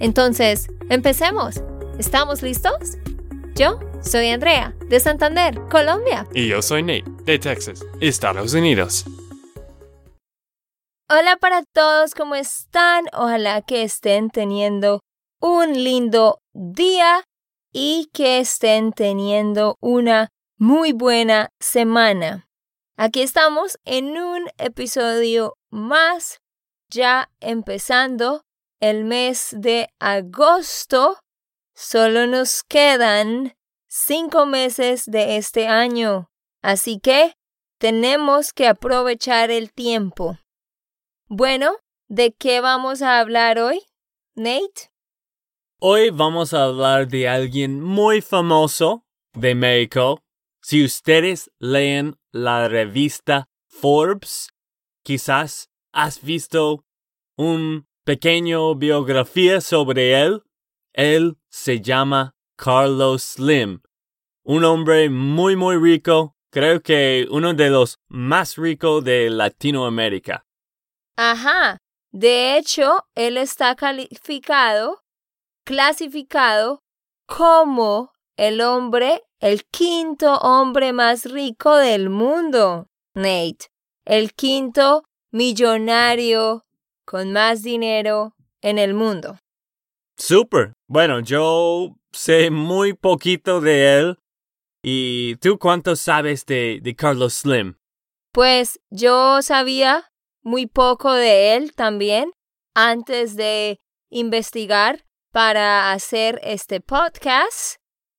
Entonces, empecemos. ¿Estamos listos? Yo soy Andrea, de Santander, Colombia. Y yo soy Nate, de Texas, Estados Unidos. Hola para todos, ¿cómo están? Ojalá que estén teniendo un lindo día y que estén teniendo una muy buena semana. Aquí estamos en un episodio más, ya empezando el mes de agosto. Solo nos quedan cinco meses de este año, así que tenemos que aprovechar el tiempo. Bueno, ¿de qué vamos a hablar hoy, Nate? Hoy vamos a hablar de alguien muy famoso de México si ustedes leen la revista Forbes, quizás has visto un pequeño biografía sobre él. Él se llama Carlos Slim, un hombre muy muy rico, creo que uno de los más ricos de Latinoamérica. Ajá, de hecho, él está calificado, clasificado como el hombre el quinto hombre más rico del mundo, Nate. El quinto millonario con más dinero en el mundo. Super. Bueno, yo sé muy poquito de él. ¿Y tú cuánto sabes de, de Carlos Slim? Pues yo sabía muy poco de él también antes de investigar para hacer este podcast.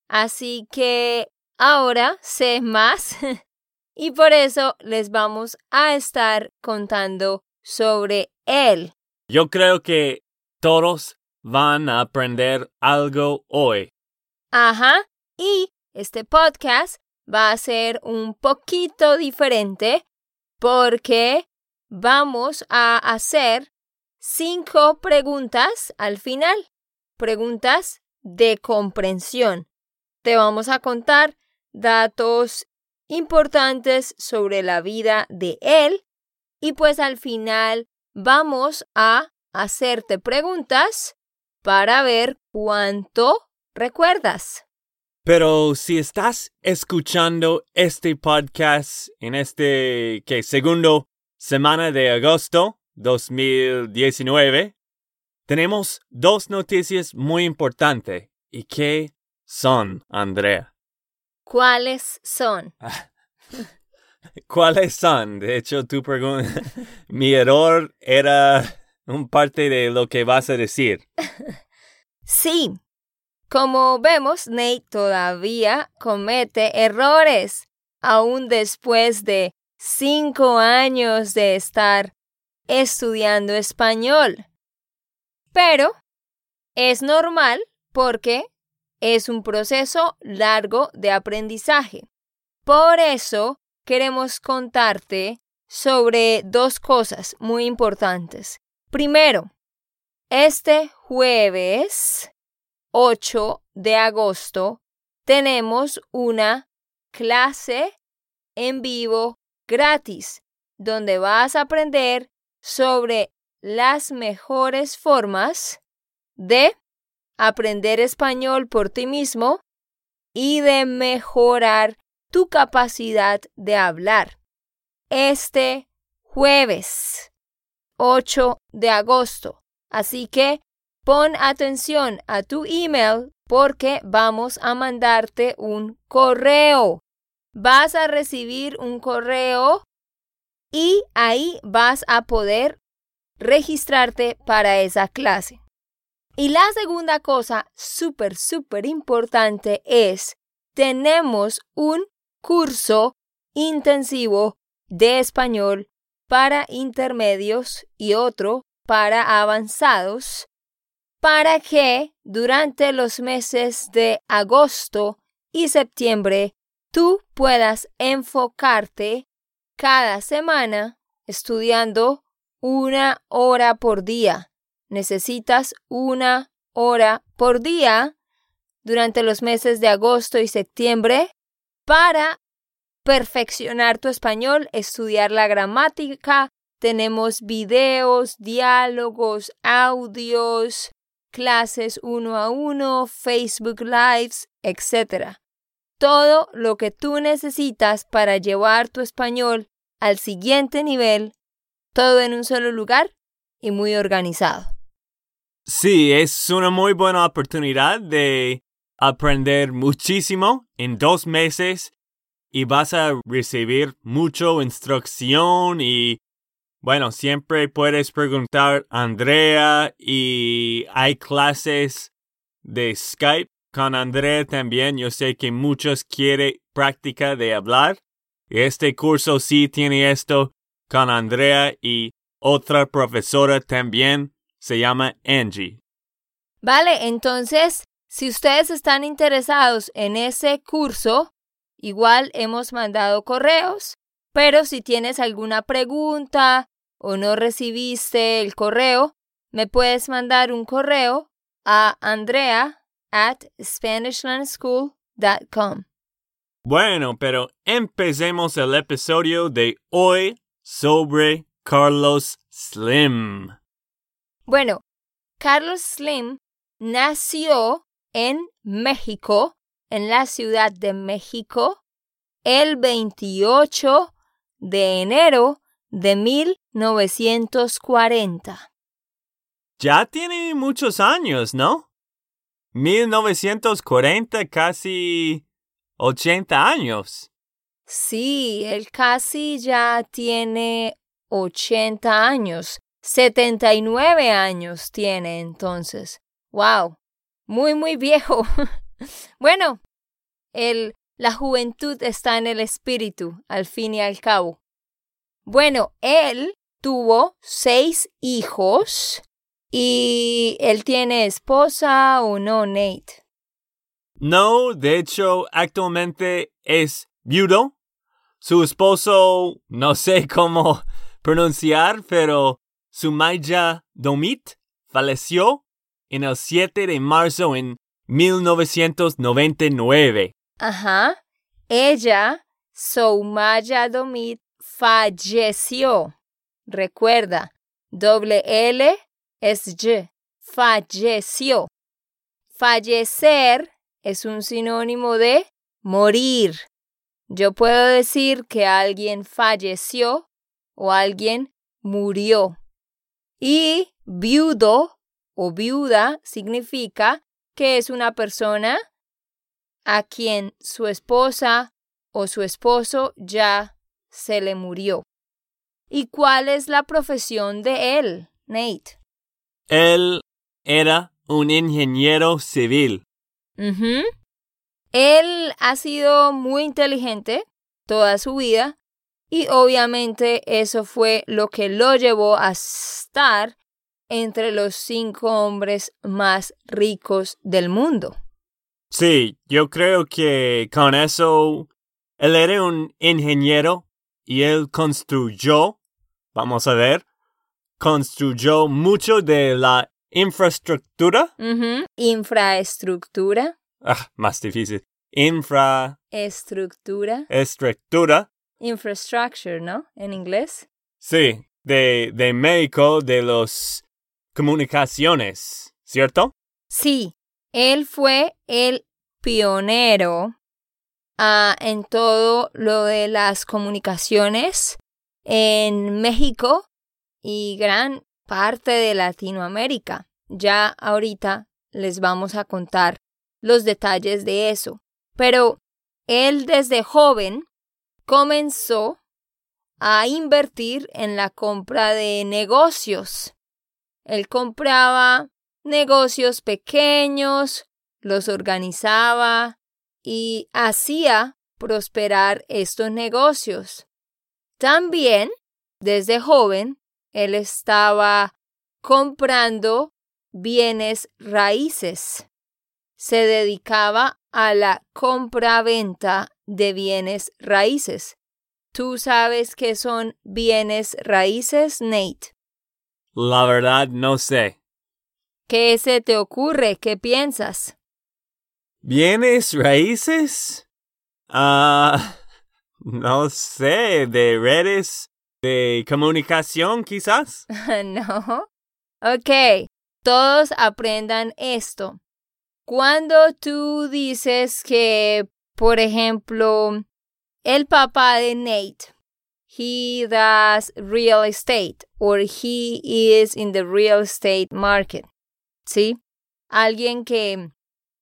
Así que ahora sé más y por eso les vamos a estar contando sobre él. Yo creo que todos van a aprender algo hoy. Ajá, y este podcast va a ser un poquito diferente porque vamos a hacer cinco preguntas al final, preguntas de comprensión te vamos a contar datos importantes sobre la vida de él y pues al final vamos a hacerte preguntas para ver cuánto recuerdas. Pero si estás escuchando este podcast en este que segundo semana de agosto 2019, tenemos dos noticias muy importantes y que son, Andrea? ¿Cuáles son? ¿Cuáles son? De hecho, tu pregunta, mi error era un parte de lo que vas a decir. Sí. Como vemos, Nate todavía comete errores, aún después de cinco años de estar estudiando español. Pero es normal porque es un proceso largo de aprendizaje. Por eso queremos contarte sobre dos cosas muy importantes. Primero, este jueves 8 de agosto tenemos una clase en vivo gratis donde vas a aprender sobre las mejores formas de aprender español por ti mismo y de mejorar tu capacidad de hablar. Este jueves 8 de agosto. Así que pon atención a tu email porque vamos a mandarte un correo. Vas a recibir un correo y ahí vas a poder registrarte para esa clase. Y la segunda cosa súper, súper importante es, tenemos un curso intensivo de español para intermedios y otro para avanzados para que durante los meses de agosto y septiembre tú puedas enfocarte cada semana estudiando una hora por día. Necesitas una hora por día durante los meses de agosto y septiembre para perfeccionar tu español, estudiar la gramática. Tenemos videos, diálogos, audios, clases uno a uno, Facebook Lives, etc. Todo lo que tú necesitas para llevar tu español al siguiente nivel, todo en un solo lugar y muy organizado. Sí, es una muy buena oportunidad de aprender muchísimo en dos meses y vas a recibir mucha instrucción y bueno, siempre puedes preguntar a Andrea y hay clases de Skype con Andrea también. Yo sé que muchos quieren práctica de hablar. Este curso sí tiene esto con Andrea y otra profesora también se llama Angie. Vale, entonces, si ustedes están interesados en ese curso, igual hemos mandado correos, pero si tienes alguna pregunta o no recibiste el correo, me puedes mandar un correo a andrea at SpanishLandSchool.com. Bueno, pero empecemos el episodio de hoy sobre Carlos Slim. Bueno, Carlos Slim nació en México, en la Ciudad de México, el 28 de enero de 1940. Ya tiene muchos años, ¿no? 1940, casi 80 años. Sí, él casi ya tiene 80 años. 79 años tiene entonces. ¡Wow! Muy, muy viejo. bueno, el, la juventud está en el espíritu, al fin y al cabo. Bueno, él tuvo seis hijos y él tiene esposa o no, Nate. No, de hecho, actualmente es viudo. Su esposo, no sé cómo pronunciar, pero Sumaya Domit falleció en el 7 de marzo en 1999. Ajá. Ella, Soumaya Domit, falleció. Recuerda, doble L es Y. Falleció. Fallecer es un sinónimo de morir. Yo puedo decir que alguien falleció o alguien murió. Y viudo o viuda significa que es una persona a quien su esposa o su esposo ya se le murió. ¿Y cuál es la profesión de él, Nate? Él era un ingeniero civil. Él ha sido muy inteligente toda su vida y obviamente eso fue lo que lo llevó a estar entre los cinco hombres más ricos del mundo. Sí, yo creo que con eso él era un ingeniero y él construyó, vamos a ver, construyó mucho de la infraestructura. Infraestructura. Ah, más difícil. Infra. Estructura. Estructura infrastructure, ¿no? En inglés. Sí, de, de México, de las comunicaciones, ¿cierto? Sí, él fue el pionero ah, en todo lo de las comunicaciones en México y gran parte de Latinoamérica. Ya ahorita les vamos a contar los detalles de eso. Pero él desde joven comenzó a invertir en la compra de negocios. Él compraba negocios pequeños, los organizaba y hacía prosperar estos negocios. También, desde joven, él estaba comprando bienes raíces. Se dedicaba a la compra-venta de bienes raíces. ¿Tú sabes qué son bienes raíces, Nate? La verdad no sé. ¿Qué se te ocurre? ¿Qué piensas? ¿Bienes raíces? Ah, no sé, de redes de comunicación quizás. no. Ok, todos aprendan esto. Cuando tú dices que, por ejemplo, el papá de Nate, he does real estate or he is in the real estate market, ¿sí? Alguien que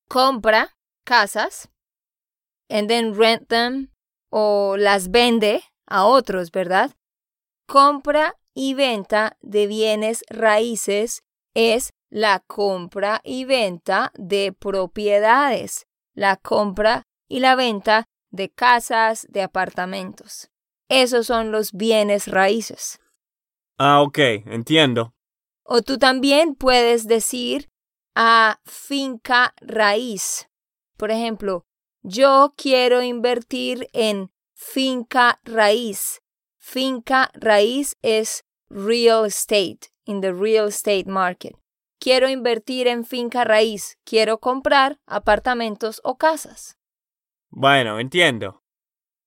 compra casas and then rent them o las vende a otros, ¿verdad? Compra y venta de bienes raíces es la compra y venta de propiedades, la compra y la venta de casas, de apartamentos. Esos son los bienes raíces. Ah, ok, entiendo. O tú también puedes decir a finca raíz. Por ejemplo, yo quiero invertir en finca raíz. Finca raíz es real estate, in the real estate market. Quiero invertir en finca raíz. Quiero comprar apartamentos o casas. Bueno, entiendo.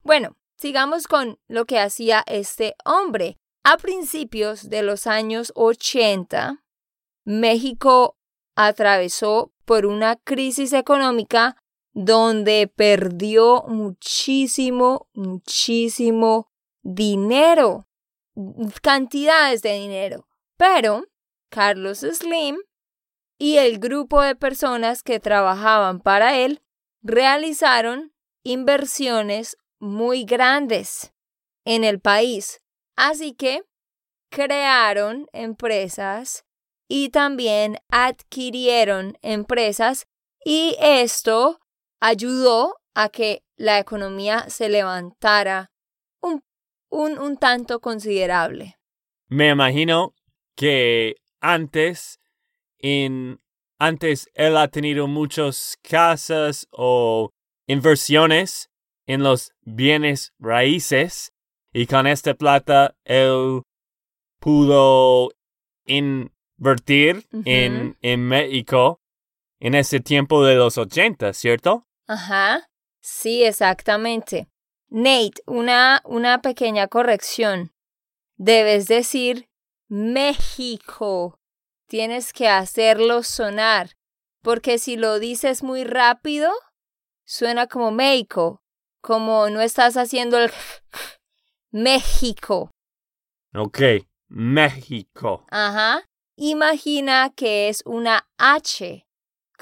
Bueno, sigamos con lo que hacía este hombre. A principios de los años 80, México atravesó por una crisis económica donde perdió muchísimo, muchísimo dinero, cantidades de dinero. Pero Carlos Slim y el grupo de personas que trabajaban para él realizaron inversiones muy grandes en el país. Así que crearon empresas y también adquirieron empresas y esto ayudó a que la economía se levantara un, un, tanto considerable. Me imagino que antes, en, antes él ha tenido muchas casas o inversiones en los bienes raíces y con esta plata él pudo invertir en, en México en ese tiempo de los 80, ¿cierto? Ajá, sí, exactamente. Nate, una, una pequeña corrección. Debes decir México. Tienes que hacerlo sonar, porque si lo dices muy rápido, suena como México, como no estás haciendo el México. Ok, México. Ajá. Imagina que es una H,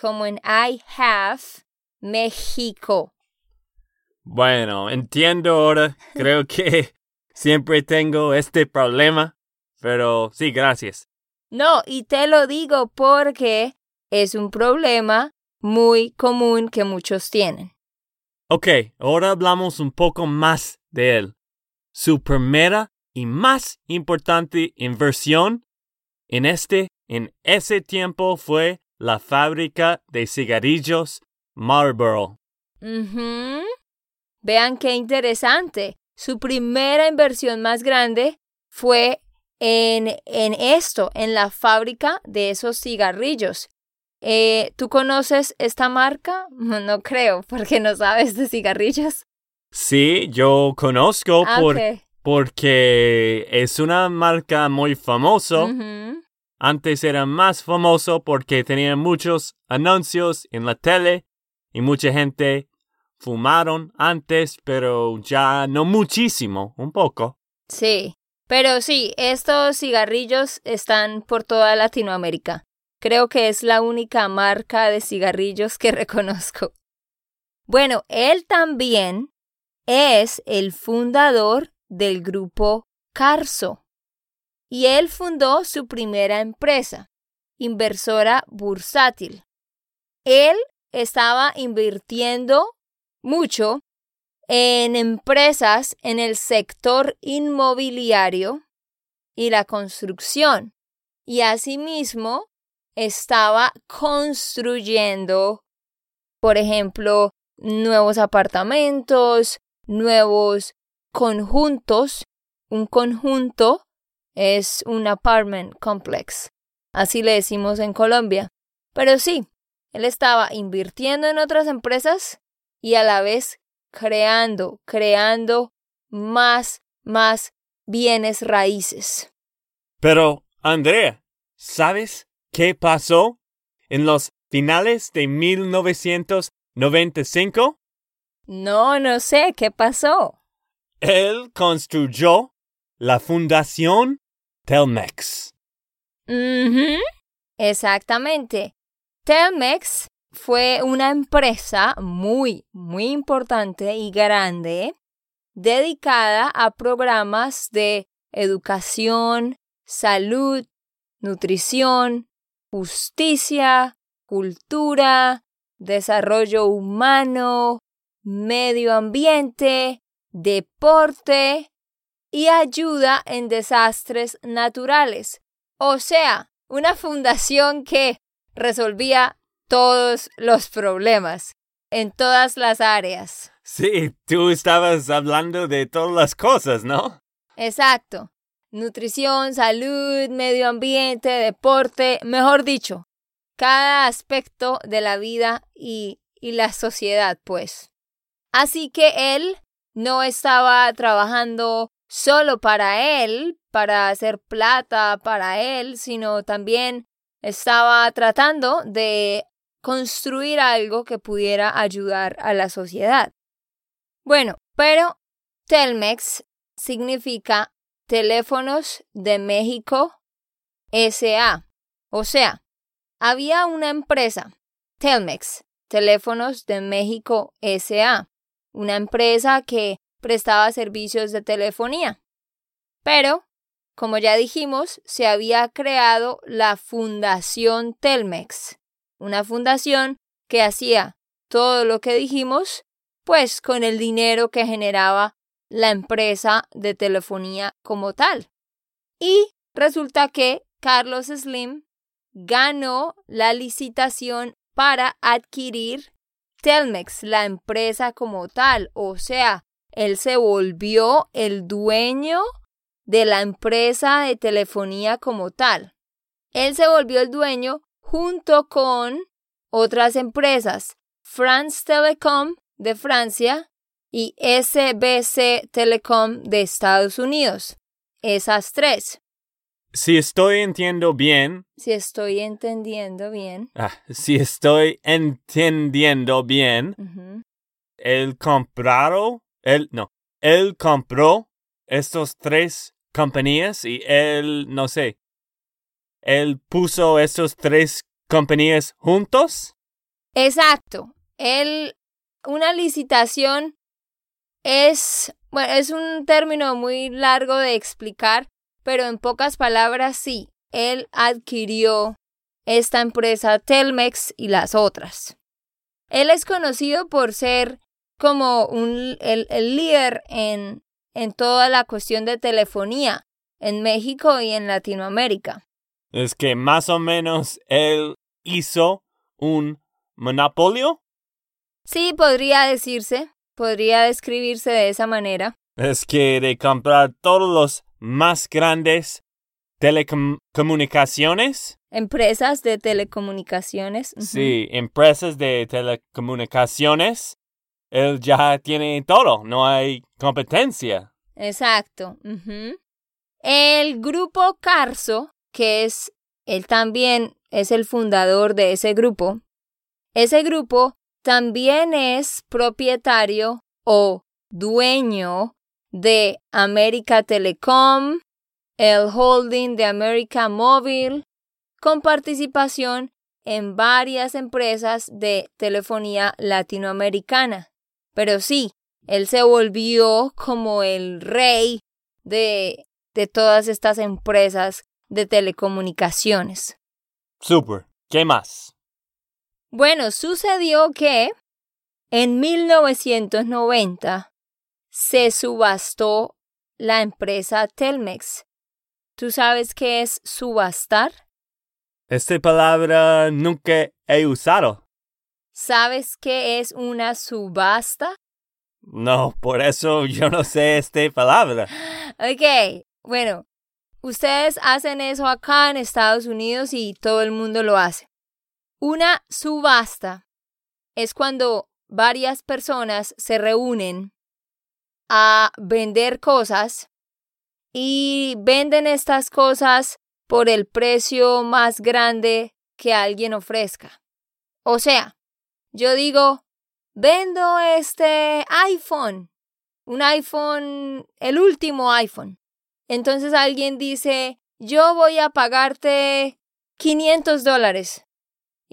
como en I have México. Bueno, entiendo ahora. Creo que siempre tengo este problema. Pero sí, gracias. No, y te lo digo porque es un problema muy común que muchos tienen. Ok, ahora hablamos un poco más de él. Su primera y más importante inversión en este, en ese tiempo fue la fábrica de cigarrillos Marlboro. Vean qué interesante. Su primera inversión más grande fue en, en esto, en la fábrica de esos cigarrillos. Eh, ¿Tú conoces esta marca? No creo, porque no sabes de cigarrillos. Sí, yo conozco Ah, por, porque es una marca muy famosa. Antes era más famoso porque tenía muchos anuncios en la tele y mucha gente fumaron antes, pero ya no muchísimo, un poco. Sí, pero sí, estos cigarrillos están por toda Latinoamérica. Creo que es la única marca de cigarrillos que reconozco. Bueno, él también es el fundador del grupo Carso. Y él fundó su primera empresa, inversora bursátil. Él estaba invirtiendo mucho en empresas en el sector inmobiliario y la construcción. Y asimismo, estaba construyendo, por ejemplo, nuevos apartamentos, nuevos conjuntos. Un conjunto es un apartment complex. Así le decimos en Colombia. Pero sí, él estaba invirtiendo en otras empresas y a la vez creando, creando más, más bienes raíces. Pero, Andrea, ¿sabes qué pasó en los finales de 1995? No, no sé qué pasó. Él construyó la Fundación Telmex. Exactamente. Telmex fue una empresa muy, muy importante y grande dedicada a programas de educación, salud, nutrición, justicia, cultura, desarrollo humano, medio ambiente, deporte y ayuda en desastres naturales. O sea, una fundación que resolvía todos los problemas en todas las áreas. Sí, tú estabas hablando de todas las cosas, ¿no? Exacto. Nutrición, salud, medio ambiente, deporte, mejor dicho, cada aspecto de la vida y, y la sociedad, pues. Así que él no estaba trabajando solo para él, para hacer plata para él, sino también estaba tratando de construir algo que pudiera ayudar a la sociedad. Bueno, pero Telmex significa Teléfonos de México SA. O sea, había una empresa, Telmex, Teléfonos de México SA, una empresa que prestaba servicios de telefonía. Pero, como ya dijimos, se había creado la Fundación Telmex, una fundación que hacía todo lo que dijimos, pues con el dinero que generaba la empresa de telefonía como tal. Y resulta que Carlos Slim ganó la licitación para adquirir Telmex, la empresa como tal. O sea, él se volvió el dueño de la empresa de telefonía como tal. Él se volvió el dueño junto con otras empresas, France Telecom de Francia y SBC Telecom de Estados Unidos. Esas tres. Si estoy entendiendo bien. Si estoy entendiendo bien. Ah, si estoy entendiendo bien. El compraron, él no, él compró estos tres compañías y él, no sé, él puso estos tres compañías juntos. Exacto. Él, una licitación es, bueno, es un término muy largo de explicar, pero en pocas palabras sí, él adquirió esta empresa Telmex y las otras. Él es conocido por ser como un, el, el líder en, en toda la cuestión de telefonía en México y en Latinoamérica. Es que más o menos él hizo un monopolio. Sí, podría decirse, podría describirse de esa manera. Es que de comprar todos los más grandes telecomunicaciones. Empresas de telecomunicaciones. Sí, empresas de telecomunicaciones. Él ya tiene todo, no hay competencia. Exacto. El grupo Carso, que es, él también es el fundador de ese grupo, ese grupo también es propietario o dueño de América Telecom, el holding de América Móvil, con participación en varias empresas de telefonía latinoamericana. Pero sí, él se volvió como el rey de, de todas estas empresas de telecomunicaciones. Super. ¿Qué más? Bueno, sucedió que en 1990 se subastó la empresa Telmex. ¿Tú sabes qué es subastar? Esta palabra nunca he usado. ¿Sabes qué es una subasta? No, por eso yo no sé esta palabra. Ok, bueno, ustedes hacen eso acá en Estados Unidos y todo el mundo lo hace. Una subasta es cuando varias personas se reúnen a vender cosas y venden estas cosas por el precio más grande que alguien ofrezca. O sea, yo digo, vendo este iPhone, un iPhone, el último iPhone. Entonces alguien dice, yo voy a pagarte 500 dólares.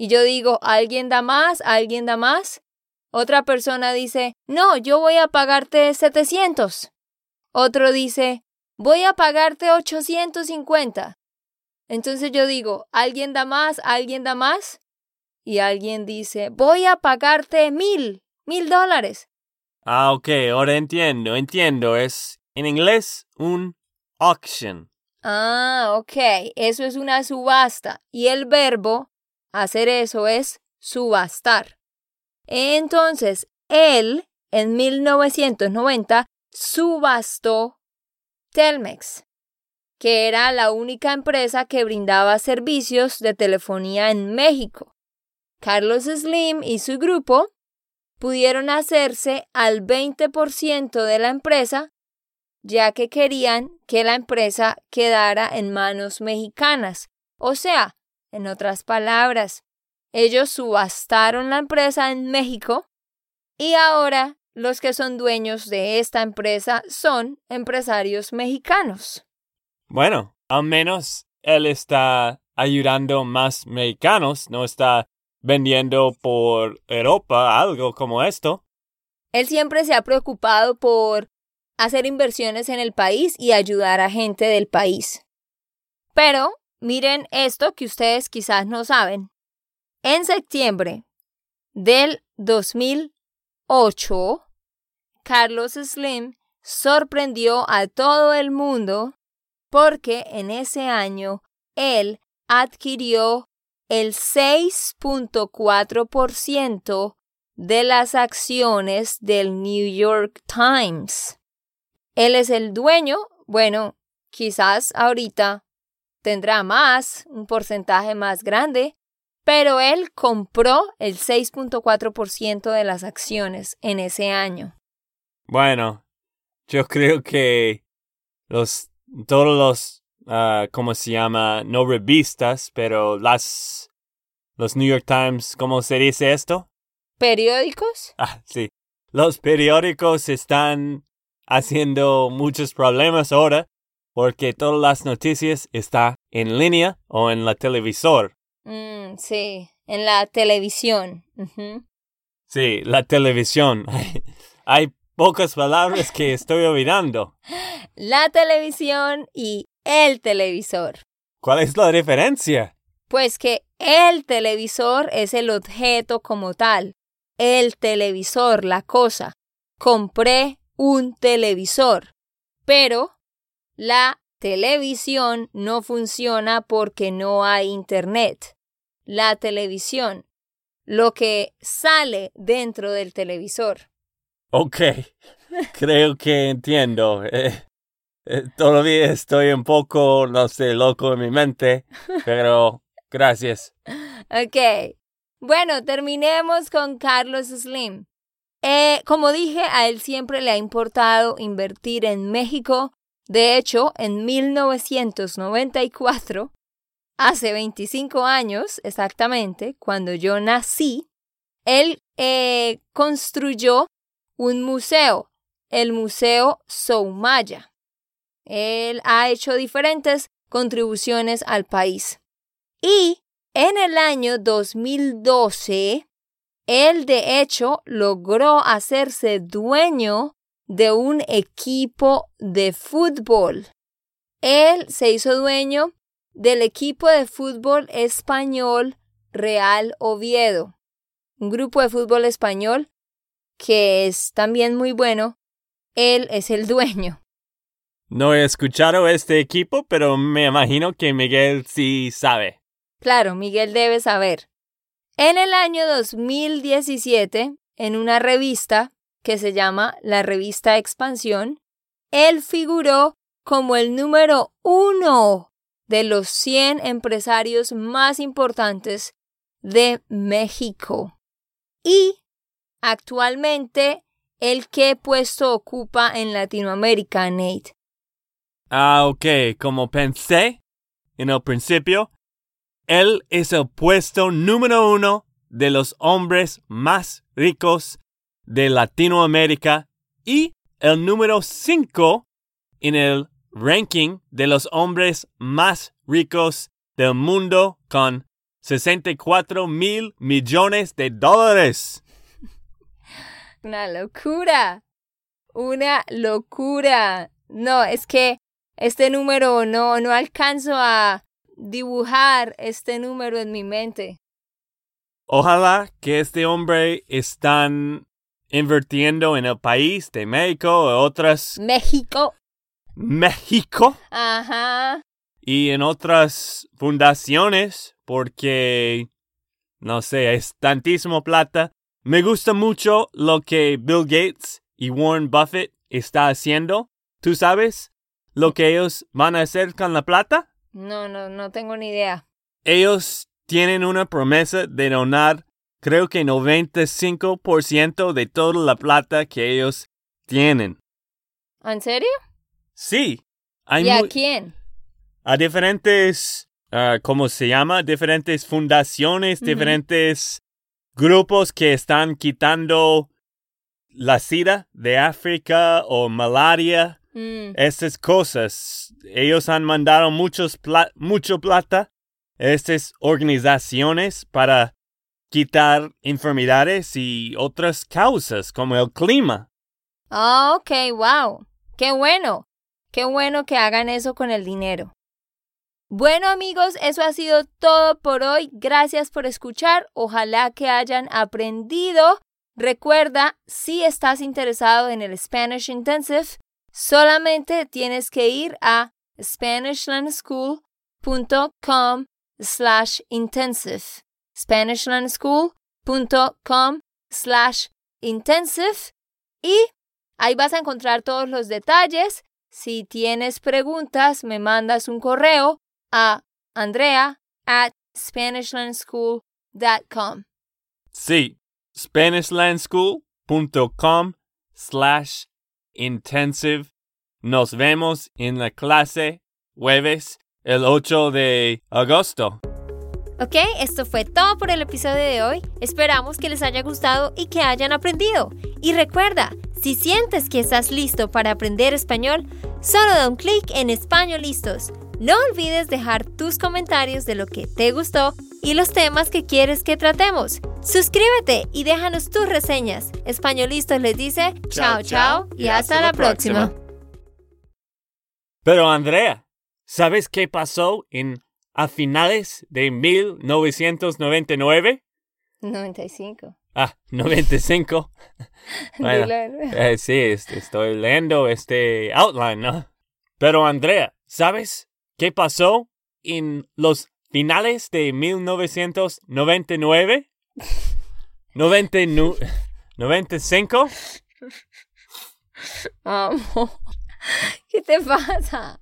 Y yo digo, ¿alguien da más? ¿Alguien da más? Otra persona dice, no, yo voy a pagarte 700. Otro dice, voy a pagarte 850. Entonces yo digo, ¿alguien da más? ¿Alguien da más? Y alguien dice, voy a pagarte mil, mil dólares. Ah, ok, ahora entiendo, entiendo. Es en inglés un auction. Ah, ok, eso es una subasta. Y el verbo hacer eso es subastar. Entonces, él en 1990 subastó Telmex, que era la única empresa que brindaba servicios de telefonía en México. Carlos Slim y su grupo pudieron hacerse al 20% de la empresa, ya que querían que la empresa quedara en manos mexicanas. O sea, en otras palabras, ellos subastaron la empresa en México y ahora los que son dueños de esta empresa son empresarios mexicanos. Bueno, al menos él está ayudando más mexicanos, no está vendiendo por Europa algo como esto. Él siempre se ha preocupado por hacer inversiones en el país y ayudar a gente del país. Pero miren esto que ustedes quizás no saben. En septiembre del 2008, Carlos Slim sorprendió a todo el mundo porque en ese año él adquirió el 6.4% de las acciones del New York Times. Él es el dueño, bueno, quizás ahorita tendrá más, un porcentaje más grande, pero él compró el 6.4% de las acciones en ese año. Bueno, yo creo que los todos los uh, ¿cómo se llama? no revistas, pero las los New York Times, ¿cómo se dice esto? ¿Periódicos? Ah, sí. Los periódicos están haciendo muchos problemas ahora porque todas las noticias están en línea o en la televisor. Mm, sí, en la televisión. Sí, la televisión. Hay pocas palabras que estoy olvidando. La televisión y el televisor. ¿Cuál es la diferencia? Pues que el televisor es el objeto como tal. El televisor, la cosa. Compré un televisor. Pero la televisión no funciona porque no hay internet. La televisión, lo que sale dentro del televisor. Ok, creo que entiendo. Eh, eh, todavía estoy un poco, no sé, loco en mi mente, pero gracias. Ok, bueno, terminemos con Carlos Slim. Eh, como dije, a él siempre le ha importado invertir en México. De hecho, en 1994, hace 25 años exactamente, cuando yo nací, él construyó un museo, el Museo Soumaya. Él ha hecho diferentes contribuciones al país. Y en el año 2012, él de hecho logró hacerse dueño de un equipo de fútbol. Él se hizo dueño del equipo de fútbol español Real Oviedo, un grupo de fútbol español que es también muy bueno, él es el dueño. No he escuchado este equipo, pero me imagino que Miguel sí sabe. Claro, Miguel debe saber. En el año 2017, en una revista que se llama la revista Expansión, él figuró como el número uno de los 100 empresarios más importantes de México. Y actualmente, ¿el qué puesto ocupa en Latinoamérica, Nate? Ah, ok, como pensé en el principio, él es el puesto número uno de los hombres más ricos de Latinoamérica y el número cinco en el ranking de los hombres más ricos del mundo con 64 mil millones de dólares. Una locura. Una locura. No, es que este número no, no alcanzo a dibujar este número en mi mente. Ojalá que este hombre están invirtiendo en el país de México o otras México. México Ajá. y en otras fundaciones porque no sé, es tantísimo plata. Me gusta mucho lo que Bill Gates y Warren Buffett está haciendo. ¿Tú sabes lo que ellos van a hacer con la plata? No, no, no tengo ni idea. Ellos tienen una promesa de donar creo que 95% de toda la plata que ellos tienen. ¿En serio? Sí. Hay ¿Y a quién? a diferentes, ah, ¿cómo se llama? Diferentes fundaciones, diferentes grupos que están quitando la sida de África o malaria, Mm, esas cosas. Ellos han mandado muchos pla- mucho plata a estas organizaciones para quitar enfermedades y otras causas como el clima. Ah, ok, wow. Qué bueno. Qué bueno que hagan eso con el dinero. Bueno amigos, eso ha sido todo por hoy. Gracias por escuchar. Ojalá que hayan aprendido. Recuerda, si estás interesado en el Spanish Intensive, solamente tienes que ir a SpanishLandSchool.com slash intensive. SpanishLandSchool.com slash intensive y ahí vas a encontrar todos los detalles. Si tienes preguntas, me mandas un correo a andrea at SpanishLandSchool.com. Sí, SpanishLandSchool.com slash intensive. Nos vemos en la clase jueves el 8 de agosto. Ok, esto fue todo por el episodio de hoy. Esperamos que les haya gustado y que hayan aprendido. Y recuerda, si sientes que estás listo para aprender español, solo da un clic en Español Listos. No olvides dejar tus comentarios de lo que te gustó y los temas que quieres que tratemos. Suscríbete y déjanos tus reseñas. Españolistos les dice chao chao y hasta la próxima. Pero Andrea, ¿sabes qué pasó en a finales de 1999? 95. Ah, 95. Bueno, eh, sí, est- estoy leyendo este outline, ¿no? Pero Andrea, ¿sabes qué pasó en los finales de 1999? 99 95? Amo. ¿Qué te pasa?